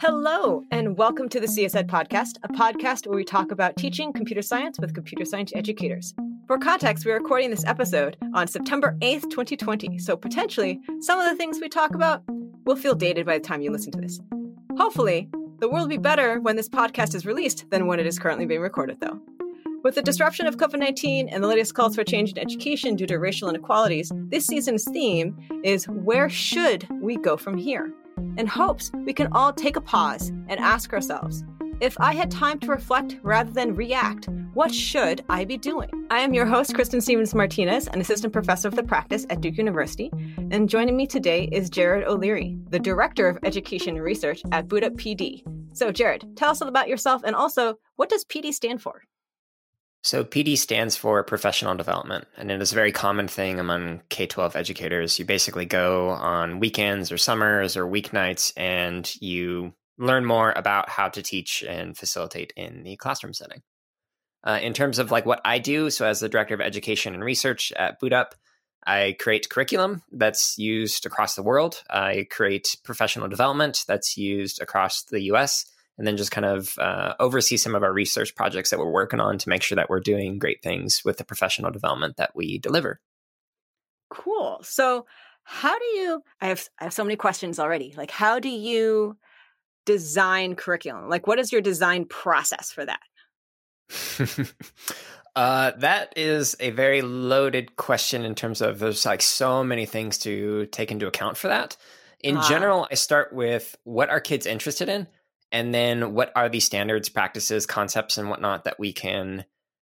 Hello, and welcome to the CSED podcast, a podcast where we talk about teaching computer science with computer science educators. For context, we're recording this episode on September 8th, 2020, so potentially some of the things we talk about will feel dated by the time you listen to this. Hopefully, the world will be better when this podcast is released than when it is currently being recorded, though. With the disruption of COVID 19 and the latest calls for change in education due to racial inequalities, this season's theme is Where should we go from here? In hopes we can all take a pause and ask ourselves if I had time to reflect rather than react, what should I be doing? I am your host, Kristen Stevens Martinez, an assistant professor of the practice at Duke University. And joining me today is Jared O'Leary, the director of education research at Up PD. So, Jared, tell us about yourself and also what does PD stand for? So PD stands for professional development, and it is a very common thing among K 12 educators. You basically go on weekends or summers or weeknights and you learn more about how to teach and facilitate in the classroom setting. Uh, in terms of like what I do, so as the director of education and research at BootUp, I create curriculum that's used across the world. I create professional development that's used across the US and then just kind of uh, oversee some of our research projects that we're working on to make sure that we're doing great things with the professional development that we deliver. Cool. So, how do you? I have I have so many questions already. Like, how do you design curriculum? Like, what is your design process for that? uh, that is a very loaded question in terms of there's like so many things to take into account for that. In ah. general, I start with what are kids interested in? And then what are the standards practices concepts and whatnot that we can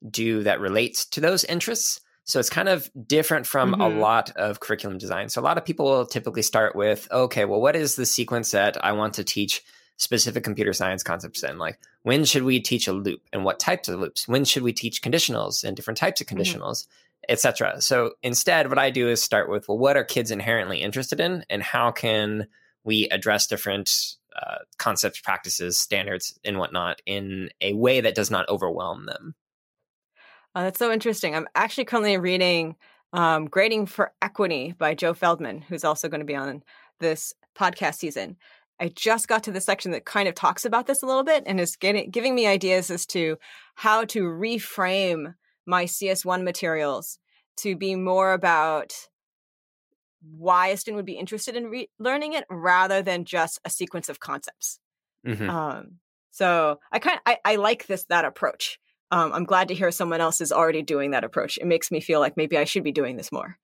do that relates to those interests so it's kind of different from mm-hmm. a lot of curriculum design so a lot of people will typically start with okay well what is the sequence that i want to teach specific computer science concepts in like when should we teach a loop and what types of loops when should we teach conditionals and different types of mm-hmm. conditionals mm-hmm. etc so instead what i do is start with well what are kids inherently interested in and how can we address different uh, concepts, practices, standards, and whatnot in a way that does not overwhelm them. Uh, that's so interesting. I'm actually currently reading um, Grading for Equity by Joe Feldman, who's also going to be on this podcast season. I just got to the section that kind of talks about this a little bit and is getting, giving me ideas as to how to reframe my CS1 materials to be more about why a student would be interested in re- learning it rather than just a sequence of concepts. Mm-hmm. Um, so I kind of I, I, like this that approach. Um, I'm glad to hear someone else is already doing that approach. It makes me feel like maybe I should be doing this more.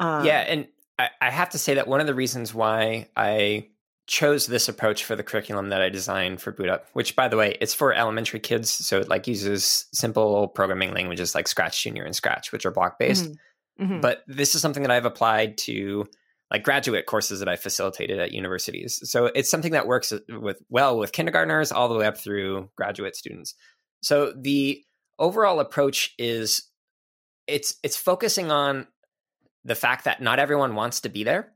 Um, yeah, and I, I have to say that one of the reasons why I chose this approach for the curriculum that I designed for BootUp, which by the way, it's for elementary kids, so it like uses simple programming languages like Scratch Junior and Scratch, which are block based. Mm-hmm. Mm-hmm. But this is something that I've applied to like graduate courses that I facilitated at universities. So it's something that works with well with kindergartners all the way up through graduate students. So the overall approach is it's it's focusing on the fact that not everyone wants to be there.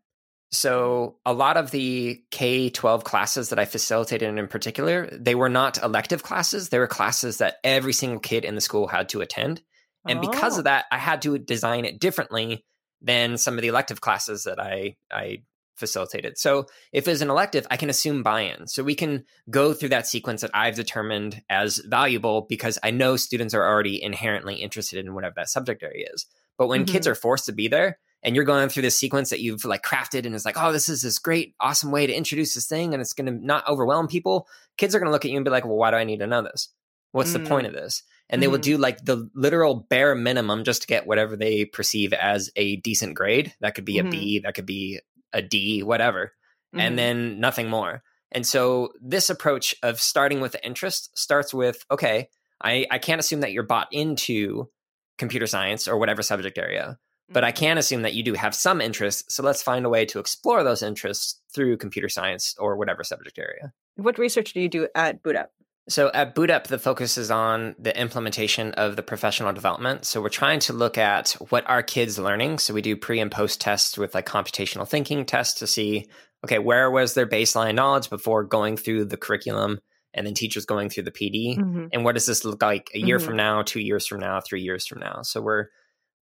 So a lot of the K-12 classes that I facilitated in particular, they were not elective classes. They were classes that every single kid in the school had to attend. And oh. because of oh. that, I had to design it differently than some of the elective classes that I I facilitated. So if it's an elective, I can assume buy-in. So we can go through that sequence that I've determined as valuable because I know students are already inherently interested in whatever that subject area is. But when mm-hmm. kids are forced to be there and you're going through this sequence that you've like crafted and it's like, oh, this is this great, awesome way to introduce this thing and it's going to not overwhelm people, kids are going to look at you and be like, well, why do I need to know this? What's mm. the point of this? And they mm will do like the literal bare minimum just to get whatever they perceive as a decent grade. That could be mm-hmm. a B, that could be a D, whatever, mm-hmm. and then nothing more. And so this approach of starting with the interest starts with okay, I, I can't assume that you're bought into computer science or whatever subject area, but I mm-hmm. can assume that you do have some interest. So let's find a way to explore those interests through computer science or whatever subject area. What research do you do at BootUp? So at BootUp, the focus is on the implementation of the professional development. So we're trying to look at what are kids learning. So we do pre and post tests with like computational thinking tests to see, okay, where was their baseline knowledge before going through the curriculum and then teachers going through the PD? Mm-hmm. And what does this look like a year mm-hmm. from now, two years from now, three years from now? So we're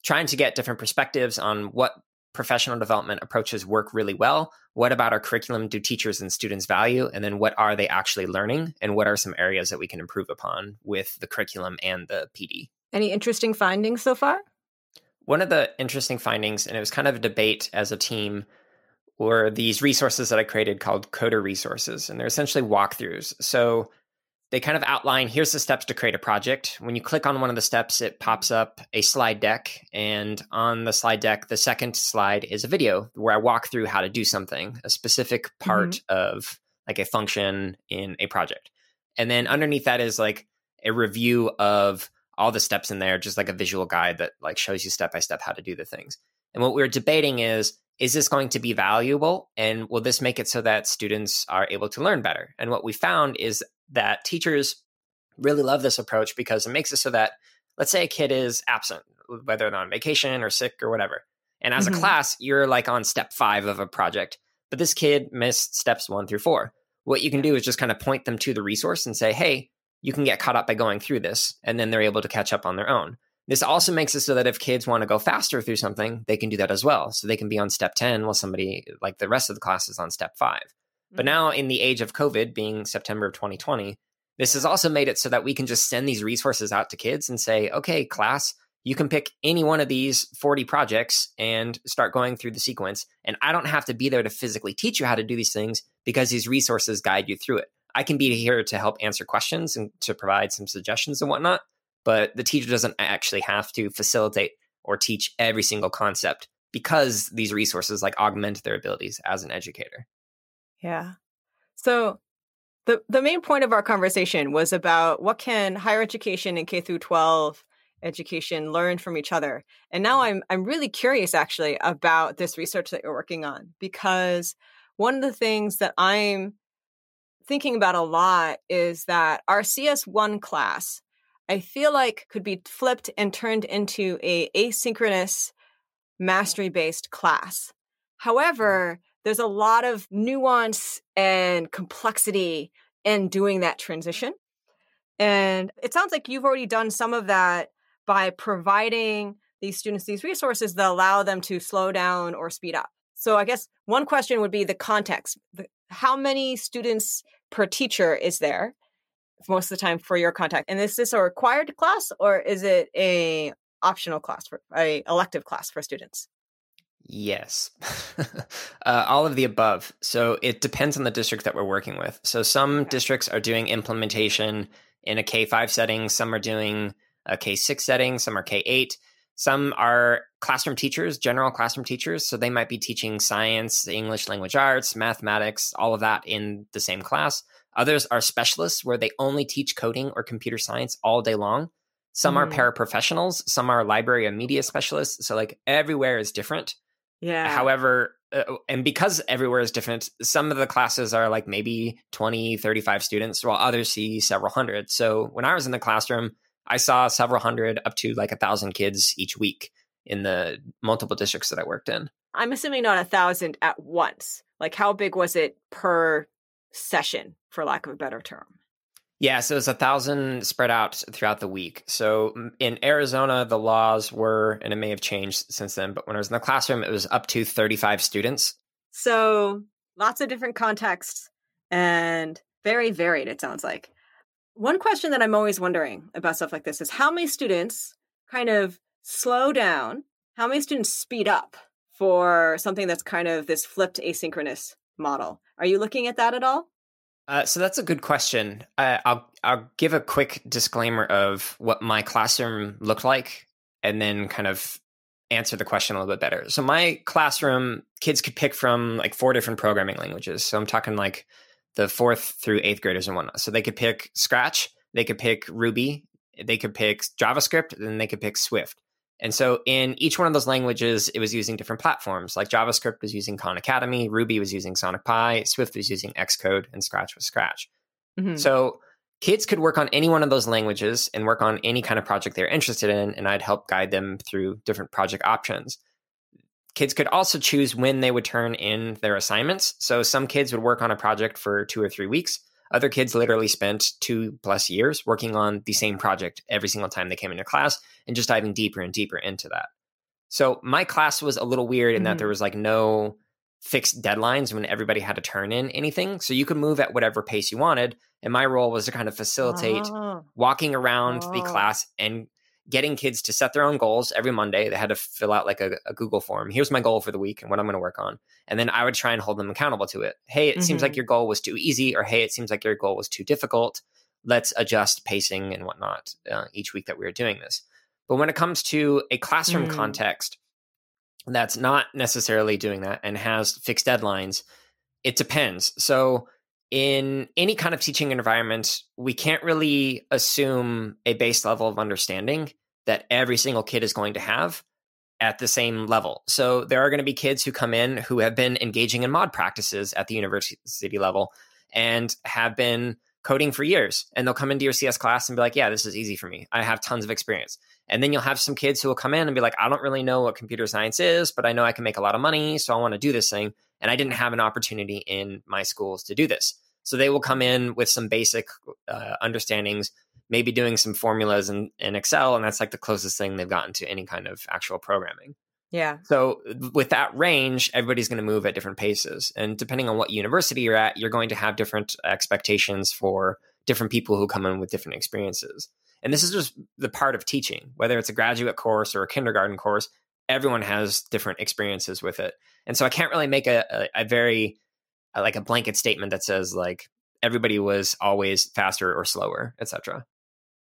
trying to get different perspectives on what professional development approaches work really well? What about our curriculum do teachers and students value? And then what are they actually learning? And what are some areas that we can improve upon with the curriculum and the PD? Any interesting findings so far? One of the interesting findings, and it was kind of a debate as a team, were these resources that I created called Coder resources. And they're essentially walkthroughs. So they kind of outline here's the steps to create a project. When you click on one of the steps, it pops up a slide deck. And on the slide deck, the second slide is a video where I walk through how to do something, a specific part mm-hmm. of like a function in a project. And then underneath that is like a review of all the steps in there, just like a visual guide that like shows you step by step how to do the things. And what we we're debating is is this going to be valuable and will this make it so that students are able to learn better and what we found is that teachers really love this approach because it makes it so that let's say a kid is absent whether they're on vacation or sick or whatever and as mm-hmm. a class you're like on step five of a project but this kid missed steps one through four. What you can do is just kind of point them to the resource and say hey you can get caught up by going through this and then they're able to catch up on their own. This also makes it so that if kids want to go faster through something they can do that as well. So they can be on step 10 while somebody like the rest of the class is on step 5 but mm-hmm. now, in the age of COVID, being September of 2020, this has also made it so that we can just send these resources out to kids and say, okay, class, you can pick any one of these 40 projects and start going through the sequence. And I don't have to be there to physically teach you how to do these things because these resources guide you through it. I can be here to help answer questions and to provide some suggestions and whatnot, but the teacher doesn't actually have to facilitate or teach every single concept because these resources like augment their abilities as an educator. Yeah. So the the main point of our conversation was about what can higher education and K through 12 education learn from each other. And now I'm I'm really curious actually about this research that you're working on because one of the things that I'm thinking about a lot is that our CS1 class I feel like could be flipped and turned into a asynchronous mastery based class. Mm-hmm. However, there's a lot of nuance and complexity in doing that transition. And it sounds like you've already done some of that by providing these students these resources that allow them to slow down or speed up. So I guess one question would be the context. How many students per teacher is there most of the time for your contact? And is this a required class or is it a optional class for a elective class for students? Yes. uh, all of the above. So it depends on the district that we're working with. So some okay. districts are doing implementation in a K 5 setting, some are doing a K 6 setting, some are K 8. Some are classroom teachers, general classroom teachers. So they might be teaching science, English language arts, mathematics, all of that in the same class. Others are specialists where they only teach coding or computer science all day long. Some mm. are paraprofessionals, some are library and media specialists. So, like, everywhere is different. Yeah. However, uh, and because everywhere is different, some of the classes are like maybe 20, 35 students, while others see several hundred. So when I was in the classroom, I saw several hundred up to like a thousand kids each week in the multiple districts that I worked in. I'm assuming not a thousand at once. Like, how big was it per session, for lack of a better term? Yeah, so it's a thousand spread out throughout the week. So in Arizona, the laws were, and it may have changed since then, but when I was in the classroom, it was up to 35 students. So lots of different contexts and very varied, it sounds like. One question that I'm always wondering about stuff like this is how many students kind of slow down? How many students speed up for something that's kind of this flipped asynchronous model? Are you looking at that at all? Uh, so that's a good question. Uh, I'll I'll give a quick disclaimer of what my classroom looked like, and then kind of answer the question a little bit better. So my classroom, kids could pick from like four different programming languages. So I'm talking like the fourth through eighth graders and whatnot. So they could pick Scratch, they could pick Ruby, they could pick JavaScript, and they could pick Swift. And so in each one of those languages, it was using different platforms. Like JavaScript was using Khan Academy, Ruby was using Sonic Pi, Swift was using Xcode, and Scratch was Scratch. Mm-hmm. So kids could work on any one of those languages and work on any kind of project they're interested in, and I'd help guide them through different project options. Kids could also choose when they would turn in their assignments. So some kids would work on a project for two or three weeks. Other kids literally spent two plus years working on the same project every single time they came into class and just diving deeper and deeper into that. So my class was a little weird in Mhm. that there was like no fixed deadlines when everybody had to turn in anything. So you could move at whatever pace you wanted. And my role was to kind of facilitate Oh. walking around the Oh. class and getting kids to set their own goals every Monday. They had to fill out like a, a Google form. Here's my goal for the week and what I'm going to work on. And then I would try and hold them accountable to it. Hey, it seems Mhm. like your goal was too easy, or hey, it seems like your goal was too difficult. Let's adjust pacing and whatnot uh, each week that we were doing this. But when it comes to a classroom Mm. context that's not necessarily doing that and has fixed deadlines, it depends. So, in any kind of teaching environment, we can't really assume a base level of understanding that every single kid is going to have at the same level. So, there are going to be kids who come in who have been engaging in mod practices at the university level and have been coding for years. And they'll come into your CS class and be like, yeah, this is easy for me. I have tons of experience. And then you'll have some kids who will come in and be like, I don't really know what computer science is, but I know I can make a lot of money. So I want to do this thing. And I didn't have an opportunity in my schools to do this. So they will come in with some basic uh, understandings, maybe doing some formulas in, in Excel. And that's like the closest thing they've gotten to any kind of actual programming. Yeah. So with that range, everybody's going to move at different paces. And depending on what university you're at, you're going to have different expectations for different people who come in with different experiences. And this is just the part of teaching, whether it's a graduate course or a kindergarten course, everyone has different experiences with it. And so I can't really make a, a, a very uh, like a blanket statement that says like everybody was always faster or slower, etc.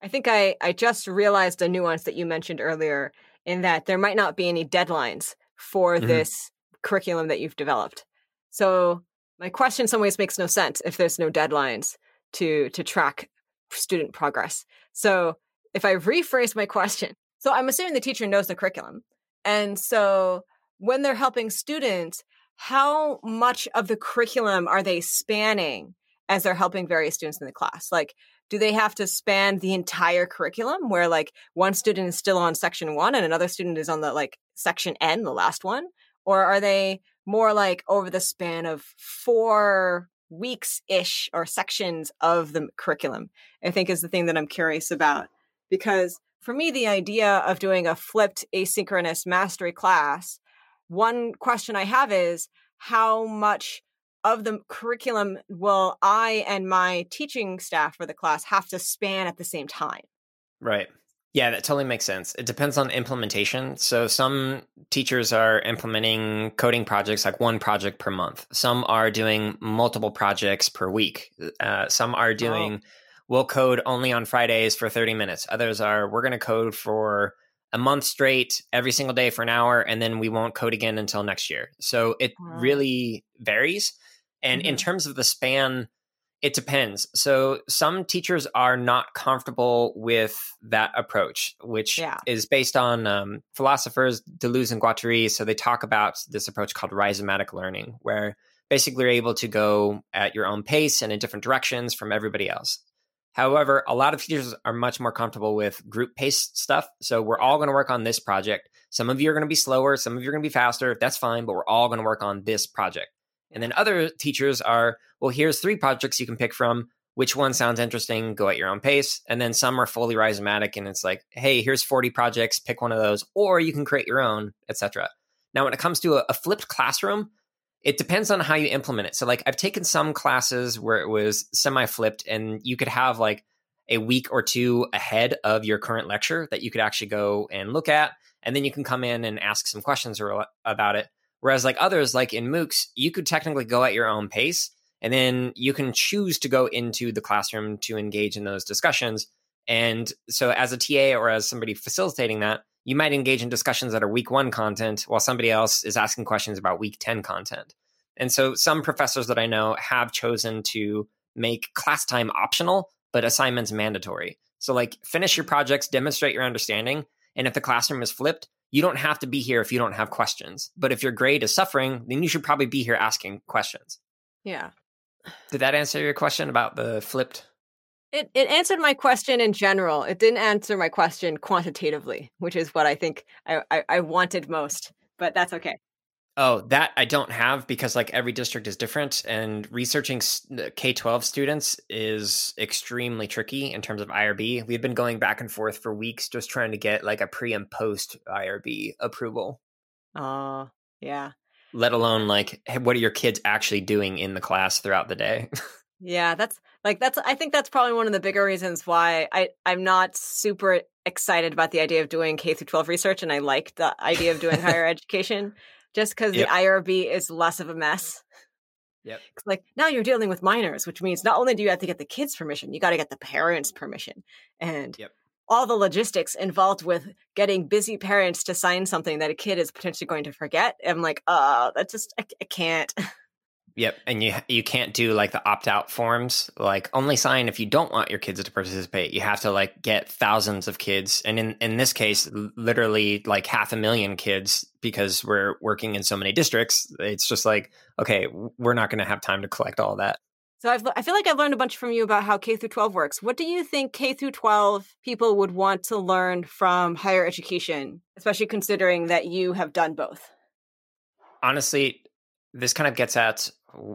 I think I, I just realized a nuance that you mentioned earlier in that there might not be any deadlines for Mhm. this curriculum that you've developed. So my question in some ways makes no sense if there's no deadlines to to track student progress. So if I rephrase my question, so I'm assuming the teacher knows the curriculum. And so when they're helping students, how much of the curriculum are they spanning as they're helping various students in the class? Like do they have to span the entire curriculum where like one student is still on section one and another student is on the like section N, the last one? Or are they more like over the span of four weeks ish or sections of the curriculum? I think is the thing that I'm curious about. Because for me, the idea of doing a flipped asynchronous mastery class, one question I have is how much of the curriculum will I and my teaching staff for the class have to span at the same time? Right. Yeah, that totally makes sense. It depends on implementation. So some teachers are implementing coding projects like one project per month. Some are doing multiple projects per week. Uh, some are doing we'll code only on Fridays for 30 minutes. Others are we're going to code for a month straight every single day for an hour and then we won't code again until next year. So it Wow. really varies. And in Mhm. terms of the span, it depends. So some teachers are not comfortable with that approach, which Yeah. is based on um, philosophers Deleuze and Guattari. So they talk about this approach called rhizomatic learning, where basically you're able to go at your own pace and in different directions from everybody else. However, a lot of teachers are much more comfortable with group pace stuff. So we're all going to work on this project. Some of you are going to be slower, some of you are going to be faster. That's fine, but we're all going to work on this project. And then other teachers are, well, here's three projects you can pick from. Which one sounds interesting? Go at your own pace. And then some are fully rhizomatic, and it's like, hey, here's 40 projects, pick one of those, or you can create your own, etc. Now, when it comes to a, a flipped classroom, it depends on how you implement it. So, like, I've taken some classes where it was semi flipped, and you could have like a week or two ahead of your current lecture that you could actually go and look at, and then you can come in and ask some questions about it. Whereas, like others, like in MOOCs, you could technically go at your own pace, and then you can choose to go into the classroom to engage in those discussions. And so, as a TA or as somebody facilitating that, you might engage in discussions that are week one content while somebody else is asking questions about week 10 content. And so, some professors that I know have chosen to make class time optional, but assignments mandatory. So, like, finish your projects, demonstrate your understanding. And if the classroom is flipped, you don't have to be here if you don't have questions. But if your grade is suffering, then you should probably be here asking questions. Yeah. Did that answer your question about the flipped? It it answered my question in general. It didn't answer my question quantitatively, which is what I think I, I, I wanted most. But that's okay. Oh, that I don't have because like every district is different and researching K 12 students is extremely tricky in terms of IRB. We've been going back and forth for weeks just trying to get like a pre and post IRB approval. Oh, uh, yeah. Let alone like, what are your kids actually doing in the class throughout the day? yeah, that's like, that's, I think that's probably one of the bigger reasons why I, I'm not super excited about the idea of doing K through 12 research and I like the idea of doing higher education just because yep. the IRB is less of a mess. Yep. Like now you're dealing with minors, which means not only do you have to get the kids' permission, you got to get the parents' permission, and yep. All the logistics involved with getting busy parents to sign something that a kid is potentially going to forget. I'm like, uh, that just I, I can't. Yep, and you you can't do like the opt out forms. Like only sign if you don't want your kids to participate. You have to like get thousands of kids, and in in this case, literally like half a million kids because we're working in so many districts. It's just like okay, we're not going to have time to collect all that. So I've, I feel like I've learned a bunch from you about how K through 12 works. What do you think K through 12 people would want to learn from higher education, especially considering that you have done both? Honestly, this kind of gets at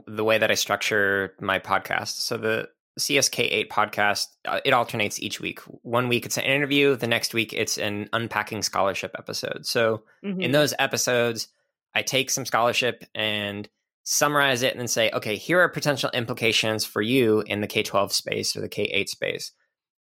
the way that I structure my podcast. So the CSK8 podcast, uh, it alternates each week. One week it's an interview, the next week it's an unpacking scholarship episode. So mm-hmm. in those episodes, I take some scholarship and summarize it and then say, okay, here are potential implications for you in the K 12 space or the K 8 space.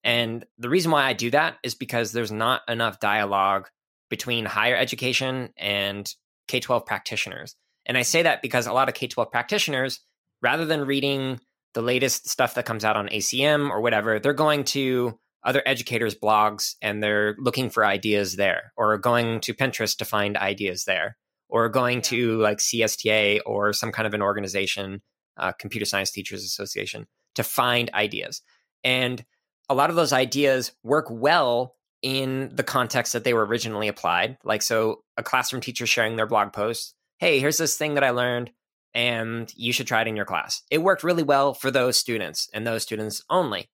And the reason why I do that is because there's not enough dialogue between higher education and K 12 practitioners. And I say that because a lot of K 12 practitioners, rather than reading the latest stuff that comes out on ACM or whatever, they're going to other educators' blogs and they're looking for ideas there, or going to Pinterest to find ideas there, or going yeah. to like CSTA or some kind of an organization, uh, Computer Science Teachers Association, to find ideas. And a lot of those ideas work well in the context that they were originally applied. Like, so a classroom teacher sharing their blog post hey, here's this thing that I learned and you should try it in your class. It worked really well for those students and those students only.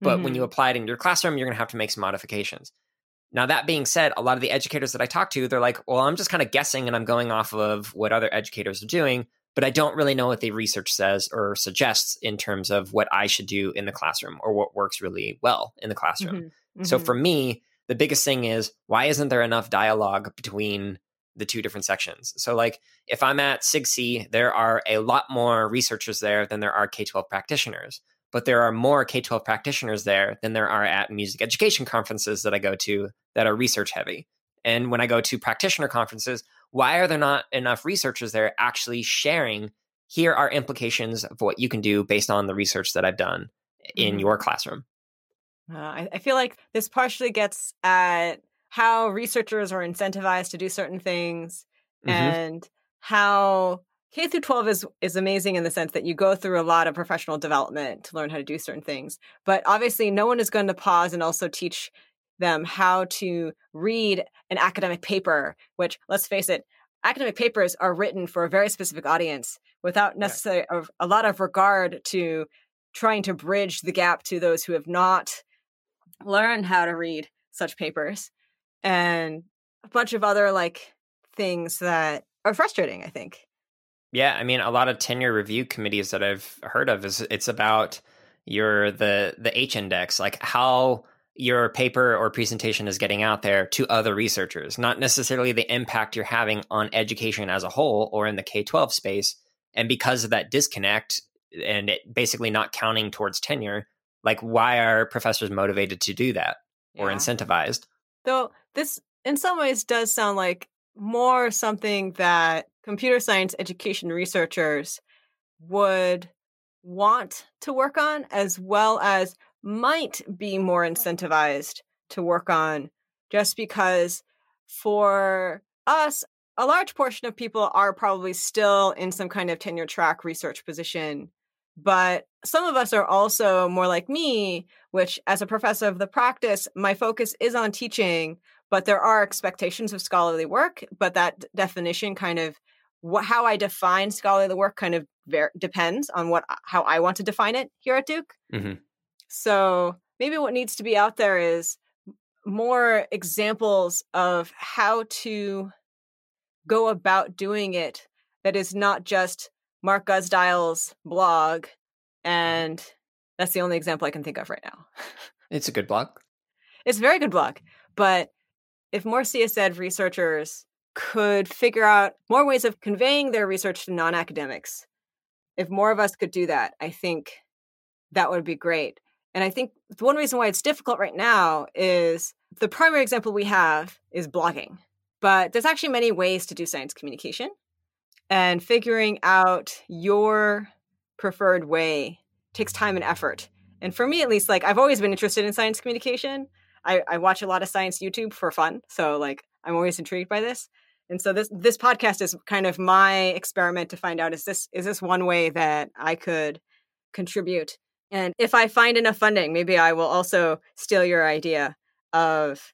But mm-hmm. when you mm-hmm. apply it in your classroom, you're going to have to make some modifications. Now, that being said, a lot of the educators that I talk to, they're like, well, I'm just kind of guessing and I'm going off of what other educators are doing, but I don't really know what the research says or suggests in terms of what I should do in the classroom or what works really well in the classroom. Mm-hmm. Mm-hmm. So for me, the biggest thing is why isn't there enough dialogue between the two different sections. So, like, if I'm at SIGCSE, there are a lot more researchers there than there are K 12 practitioners, but there are more K 12 practitioners there than there are at music education conferences that I go to that are research heavy. And when I go to practitioner conferences, why are there not enough researchers there actually sharing? Here are implications of what you can do based on the research that I've done in mm-hmm. your classroom. Uh, I, I feel like this partially gets at how researchers are incentivized to do certain things mm-hmm. and how K through 12 is is amazing in the sense that you go through a lot of professional development to learn how to do certain things. But obviously no one is going to pause and also teach them how to read an academic paper, which let's face it, academic papers are written for a very specific audience without necessarily yeah. a, a lot of regard to trying to bridge the gap to those who have not learned how to read such papers and a bunch of other like things that are frustrating, I think. Yeah, I mean a lot of tenure review committees that I've heard of is it's about your the the H index, like how your paper or presentation is getting out there to other researchers, not necessarily the impact you're having on education as a whole or in the K 12 space. And because of that disconnect and it basically not counting towards tenure, like why are professors motivated to do that or yeah. incentivized? Though this, in some ways, does sound like more something that computer science education researchers would want to work on, as well as might be more incentivized to work on, just because for us, a large portion of people are probably still in some kind of tenure track research position. But some of us are also more like me, which as a professor of the practice, my focus is on teaching, but there are expectations of scholarly work. But that definition kind of what, how I define scholarly work kind of ver- depends on what how I want to define it here at Duke. Mm-hmm. So maybe what needs to be out there is more examples of how to go about doing it that is not just Mark Guzdial's blog, and that's the only example I can think of right now. It's a good blog. It's a very good blog, but if more CSED researchers could figure out more ways of conveying their research to non academics, if more of us could do that, I think that would be great. And I think one reason why it's difficult right now is the primary example we have is blogging. But there's actually many ways to do science communication. And figuring out your preferred way takes time and effort. And for me, at least, like I've always been interested in science communication. I, I watch a lot of science YouTube for fun. So like I'm always intrigued by this. And so this this podcast is kind of my experiment to find out is this is this one way that I could contribute. And if I find enough funding, maybe I will also steal your idea of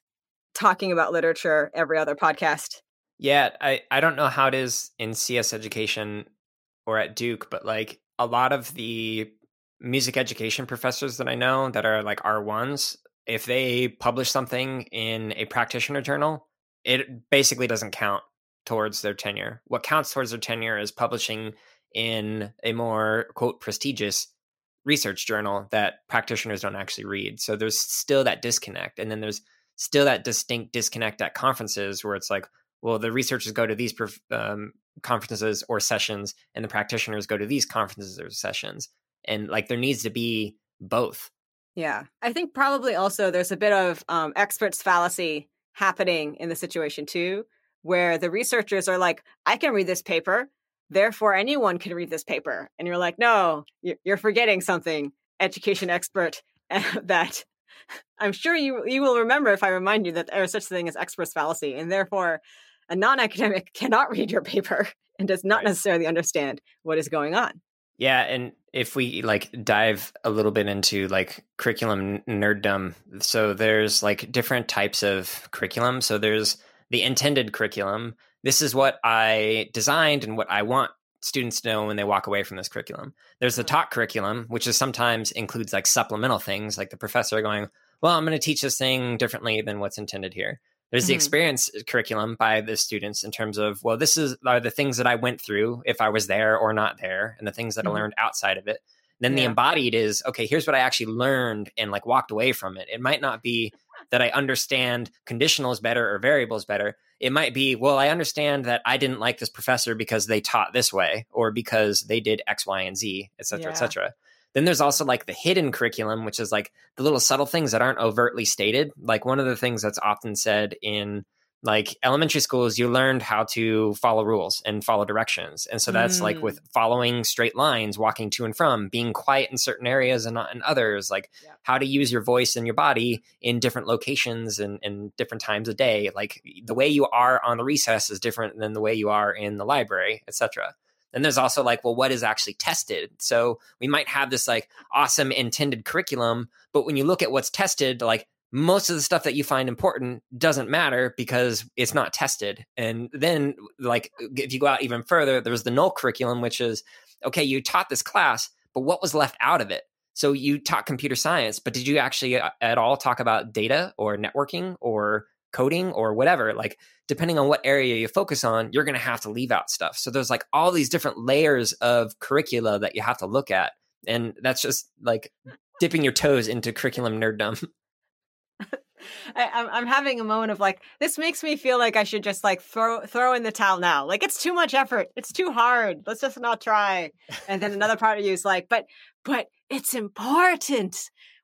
talking about literature every other podcast. Yeah, I, I don't know how it is in CS education or at Duke, but like a lot of the music education professors that I know that are like R1s, if they publish something in a practitioner journal, it basically doesn't count towards their tenure. What counts towards their tenure is publishing in a more quote prestigious research journal that practitioners don't actually read. So there's still that disconnect. And then there's still that distinct disconnect at conferences where it's like, well, the researchers go to these um, conferences or sessions, and the practitioners go to these conferences or sessions. And like there needs to be both. Yeah. I think probably also there's a bit of um, experts fallacy happening in the situation too, where the researchers are like, I can read this paper therefore anyone can read this paper and you're like no you're forgetting something education expert that i'm sure you you will remember if i remind you that there is such a thing as experts fallacy and therefore a non-academic cannot read your paper and does not right. necessarily understand what is going on yeah and if we like dive a little bit into like curriculum nerddom so there's like different types of curriculum so there's the intended curriculum this is what I designed and what I want students to know when they walk away from this curriculum. There's the mm-hmm. taught curriculum, which is sometimes includes like supplemental things, like the professor going, "Well, I'm going to teach this thing differently than what's intended here." There's mm-hmm. the experience curriculum by the students in terms of, well, this is are the things that I went through if I was there or not there, and the things that mm-hmm. I learned outside of it. Then yeah. the embodied is, okay, here's what I actually learned and like walked away from it. It might not be that I understand conditionals better or variables better, it might be, well, I understand that I didn't like this professor because they taught this way or because they did X, Y, and Z, et cetera, yeah. et cetera. Then there's also like the hidden curriculum, which is like the little subtle things that aren't overtly stated. Like one of the things that's often said in like elementary schools you learned how to follow rules and follow directions and so that's mm. like with mm. following straight lines walking to and from being quiet in certain areas and not in others like yeah. how to use your voice and your body in different locations and, and different times of day like the way you are on the recess is different than the way you are in the library etc then there's also like well what is actually tested so we might have this like awesome intended curriculum but when you look at what's tested like most of the stuff that you find important doesn't matter because it's not tested. And then, like, if you go out even further, there's the null curriculum, which is okay, you taught this class, but what was left out of it? So you taught computer science, but did you actually uh, at all talk about data or networking or coding or whatever? Like, depending on what area you focus on, you're going to have to leave out stuff. So there's like all these different layers of curricula that you have to look at. And that's just like dipping your toes into curriculum nerddom. I, I'm I'm having a moment of like this makes me feel like I should just like throw throw in the towel now. Like it's too much effort. It's too hard. Let's just not try. And then another part of you is like, but but it's important.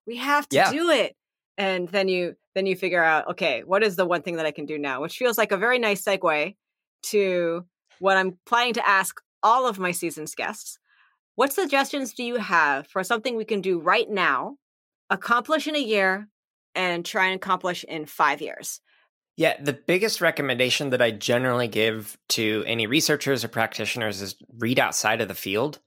We have to yeah. do it. And then you then you figure out, okay, what is the one thing that I can do now? Which feels like a very nice segue to what I'm planning to ask all of my season's guests. What suggestions do you have for something we can do right now, accomplish in a year, and try and accomplish in five years? Yeah, the biggest recommendation that I generally give to any researchers or practitioners is read outside of the field,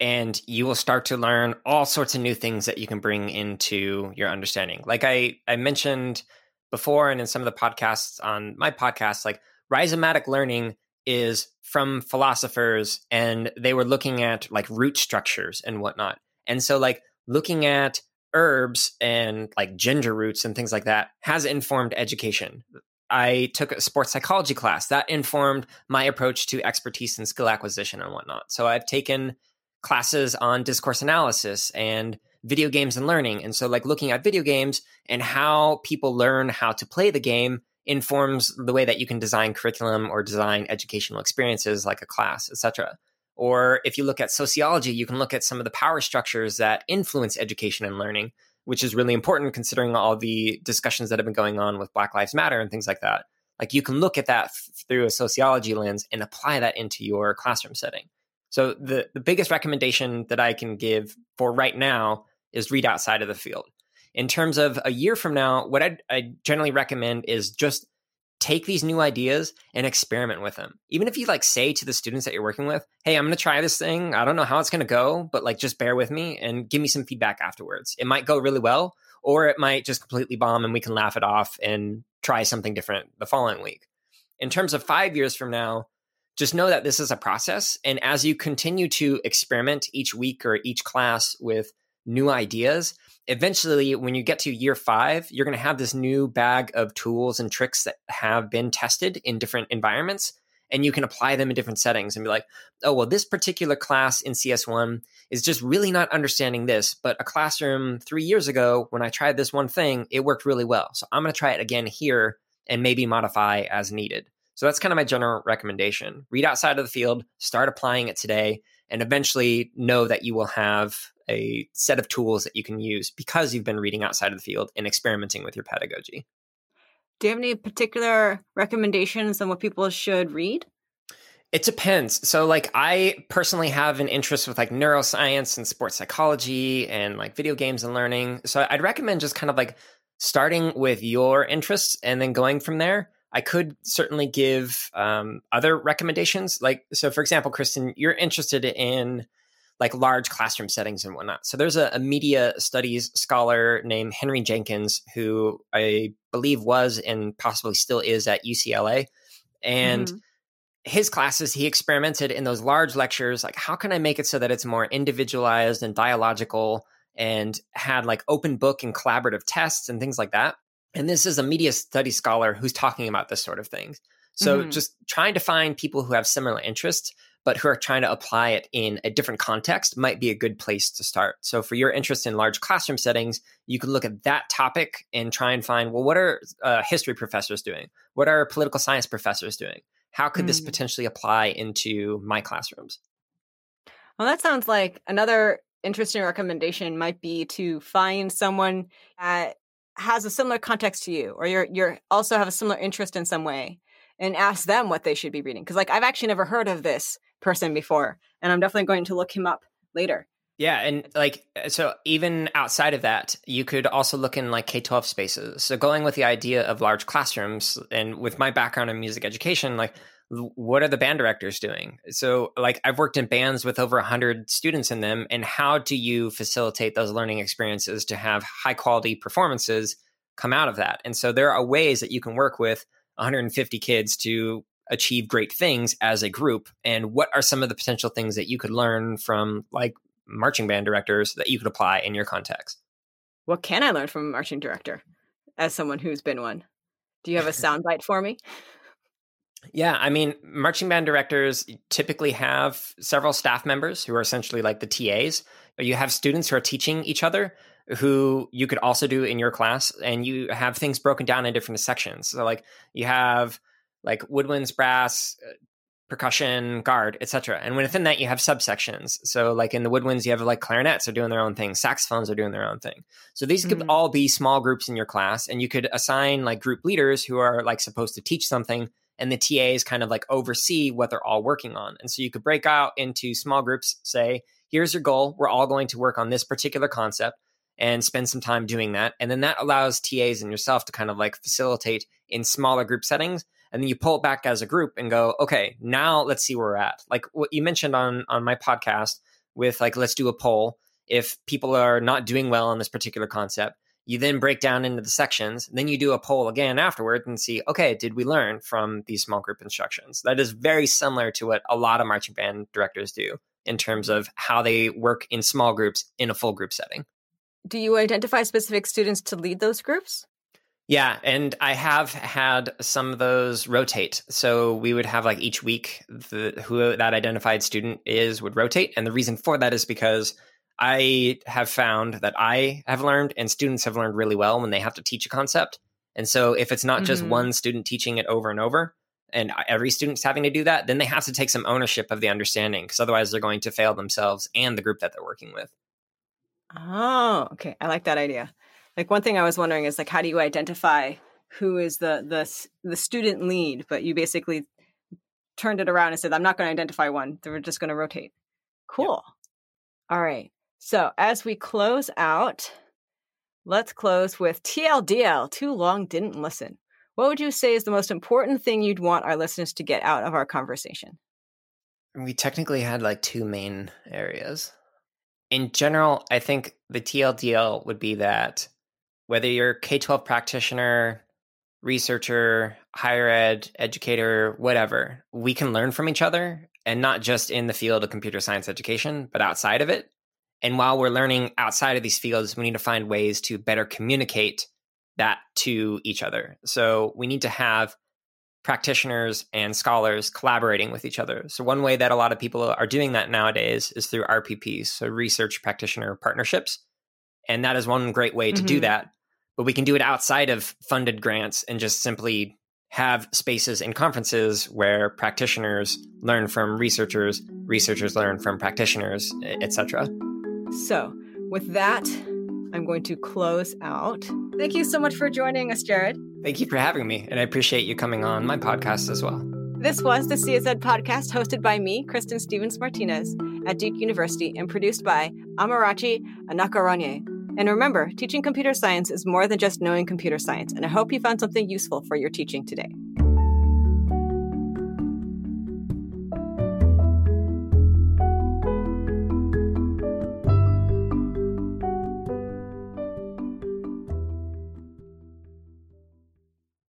and you will start to learn all sorts of new things that you can bring into your understanding. Like I, I mentioned before, and in some of the podcasts on my podcast, like rhizomatic learning is from philosophers, and they were looking at like root structures and whatnot. And so, like, looking at herbs and like ginger roots and things like that has informed education. I took a sports psychology class that informed my approach to expertise and skill acquisition and whatnot. So I've taken classes on discourse analysis and video games and learning. And so, like, looking at video games and how people learn how to play the game informs the way that you can design curriculum or design educational experiences like a class, etc. Or if you look at sociology, you can look at some of the power structures that influence education and learning, which is really important considering all the discussions that have been going on with Black Lives Matter and things like that. Like you can look at that f- through a sociology lens and apply that into your classroom setting. So the the biggest recommendation that I can give for right now is read outside of the field. In terms of a year from now, what I'd, I generally recommend is just take these new ideas and experiment with them. Even if you like say to the students that you're working with, "Hey, I'm going to try this thing. I don't know how it's going to go, but like just bear with me and give me some feedback afterwards. It might go really well or it might just completely bomb and we can laugh it off and try something different the following week." In terms of 5 years from now, just know that this is a process and as you continue to experiment each week or each class with new ideas, eventually when you get to year five you're going to have this new bag of tools and tricks that have been tested in different environments and you can apply them in different settings and be like oh well this particular class in cs1 is just really not understanding this but a classroom three years ago when i tried this one thing it worked really well so i'm going to try it again here and maybe modify as needed so that's kind of my general recommendation read outside of the field start applying it today and eventually know that you will have a set of tools that you can use because you've been reading outside of the field and experimenting with your pedagogy. Do you have any particular recommendations on what people should read? It depends. So, like, I personally have an interest with like neuroscience and sports psychology and like video games and learning. So, I'd recommend just kind of like starting with your interests and then going from there. I could certainly give um, other recommendations. Like, so for example, Kristen, you're interested in like large classroom settings and whatnot. So there's a, a, media studies scholar named Henry Jenkins who I believe was and possibly still is at UCLA. And mm-hmm. his classes, he experimented in those large lectures like, how can I make it so that it's more individualized and dialogical and had like open book and collaborative tests and things like that. And this is a media studies scholar who's talking about this sort of thing. So mm-hmm. just trying to find people who have similar interests but who are trying to apply it in a different context might be a good place to start. So, for your interest in large classroom settings, you can look at that topic and try and find well, what are uh, history professors doing? What are political science professors doing? How could mm. this potentially apply into my classrooms? Well, that sounds like another interesting recommendation might be to find someone that has a similar context to you, or you're you're also have a similar interest in some way, and ask them what they should be reading. Because like I've actually never heard of this person before, and I'm definitely going to look him up later. Yeah, and like uh, so even outside of that, you could also look in like K-12 spaces. So going with the idea of large classrooms and with my background in music education, like what are the band directors doing? So like I've worked in bands with over 100 students in them and how do you facilitate those learning experiences to have high quality performances come out of that? And so there are ways that you can work with 150 kids to achieve great things as a group and what are some of the potential things that you could learn from like marching band directors that you could apply in your context? What can i learn from a marching director as someone who's been one? Do you have a soundbite for me? Yeah i mean marching band directors typically have several staff members who are essentially like the tas you have students who are teaching each other who you could also do in your class and you have things broken down in different sections. So like you have like woodwinds, brass, uh, percussion, guard, etc. And within that, you have subsections. So, like in the woodwinds, you have like clarinets are doing their own thing, saxophones are doing their own thing. So these mm-hmm. could all be small groups in your class, and you could assign like group leaders who are like supposed to teach something, and the TAs kind of like oversee what they're all working on. And so you could break out into small groups. Say, here's your goal. We're all going to work on this particular concept and spend some time doing that. And then that allows TAs and yourself to kind of like facilitate in smaller group settings and then you pull it back as a group and go okay now let's see where we're at. Like what you mentioned on on my podcast with like let's do a poll. If people are not doing well on this particular concept you then break down into the sections then you do a poll again afterward and see okay did we learn from these small group instructions? That is very similar to what a lot of marching band directors do in terms of how they work in small groups in a full group setting. Do you identify specific students to lead those groups Yeah, and I have had some of those rotate. So we would have like each week the who that identified student is would rotate, and the reason for that is because I have found that I have learned and students have learned really well when they have to teach a concept. And so if it's not mm-hmm. just one student teaching it over and over and every student's having to do that, then they have to take some ownership of the understanding because otherwise they're going to fail themselves and the group that they're working with. Oh, okay. I like that idea. Like one thing I was wondering is like how do you identify who is the the the student lead, but you basically turned it around and said I'm not going to identify one. We're just going to rotate. Cool. All right. So as we close out, let's close with TLDL, too long didn't listen. What would you say is the most important thing you'd want our listeners to get out of our conversation? We technically had like two main areas. In general, I think the TLDL would be that whether you're K 12 practitioner, researcher, higher ed, educator, whatever, we can learn from each other and not just in the field of computer science education, but outside of it. And while we're learning outside of these fields, we need to find ways to better communicate that to each other. So we need to have practitioners and scholars collaborating with each other. So one way that a lot of people are doing that nowadays is through RPPs, so research practitioner partnerships. And that is one great way to mm-hmm. do that. But we can do it outside of funded grants and just simply have spaces and conferences where practitioners learn from researchers, researchers learn from practitioners, etc. So, with that, I'm going to close out. Thank you so much for joining us, Jared. Thank you for having me, and I appreciate you coming on my podcast as well. This was the CSED podcast hosted by me, Kristin Stephens Martinez, at Duke University and produced by Amarachi Anakaraonye. And remember, teaching computer science is more than just knowing computer science, and I hope you found something useful for your teaching today.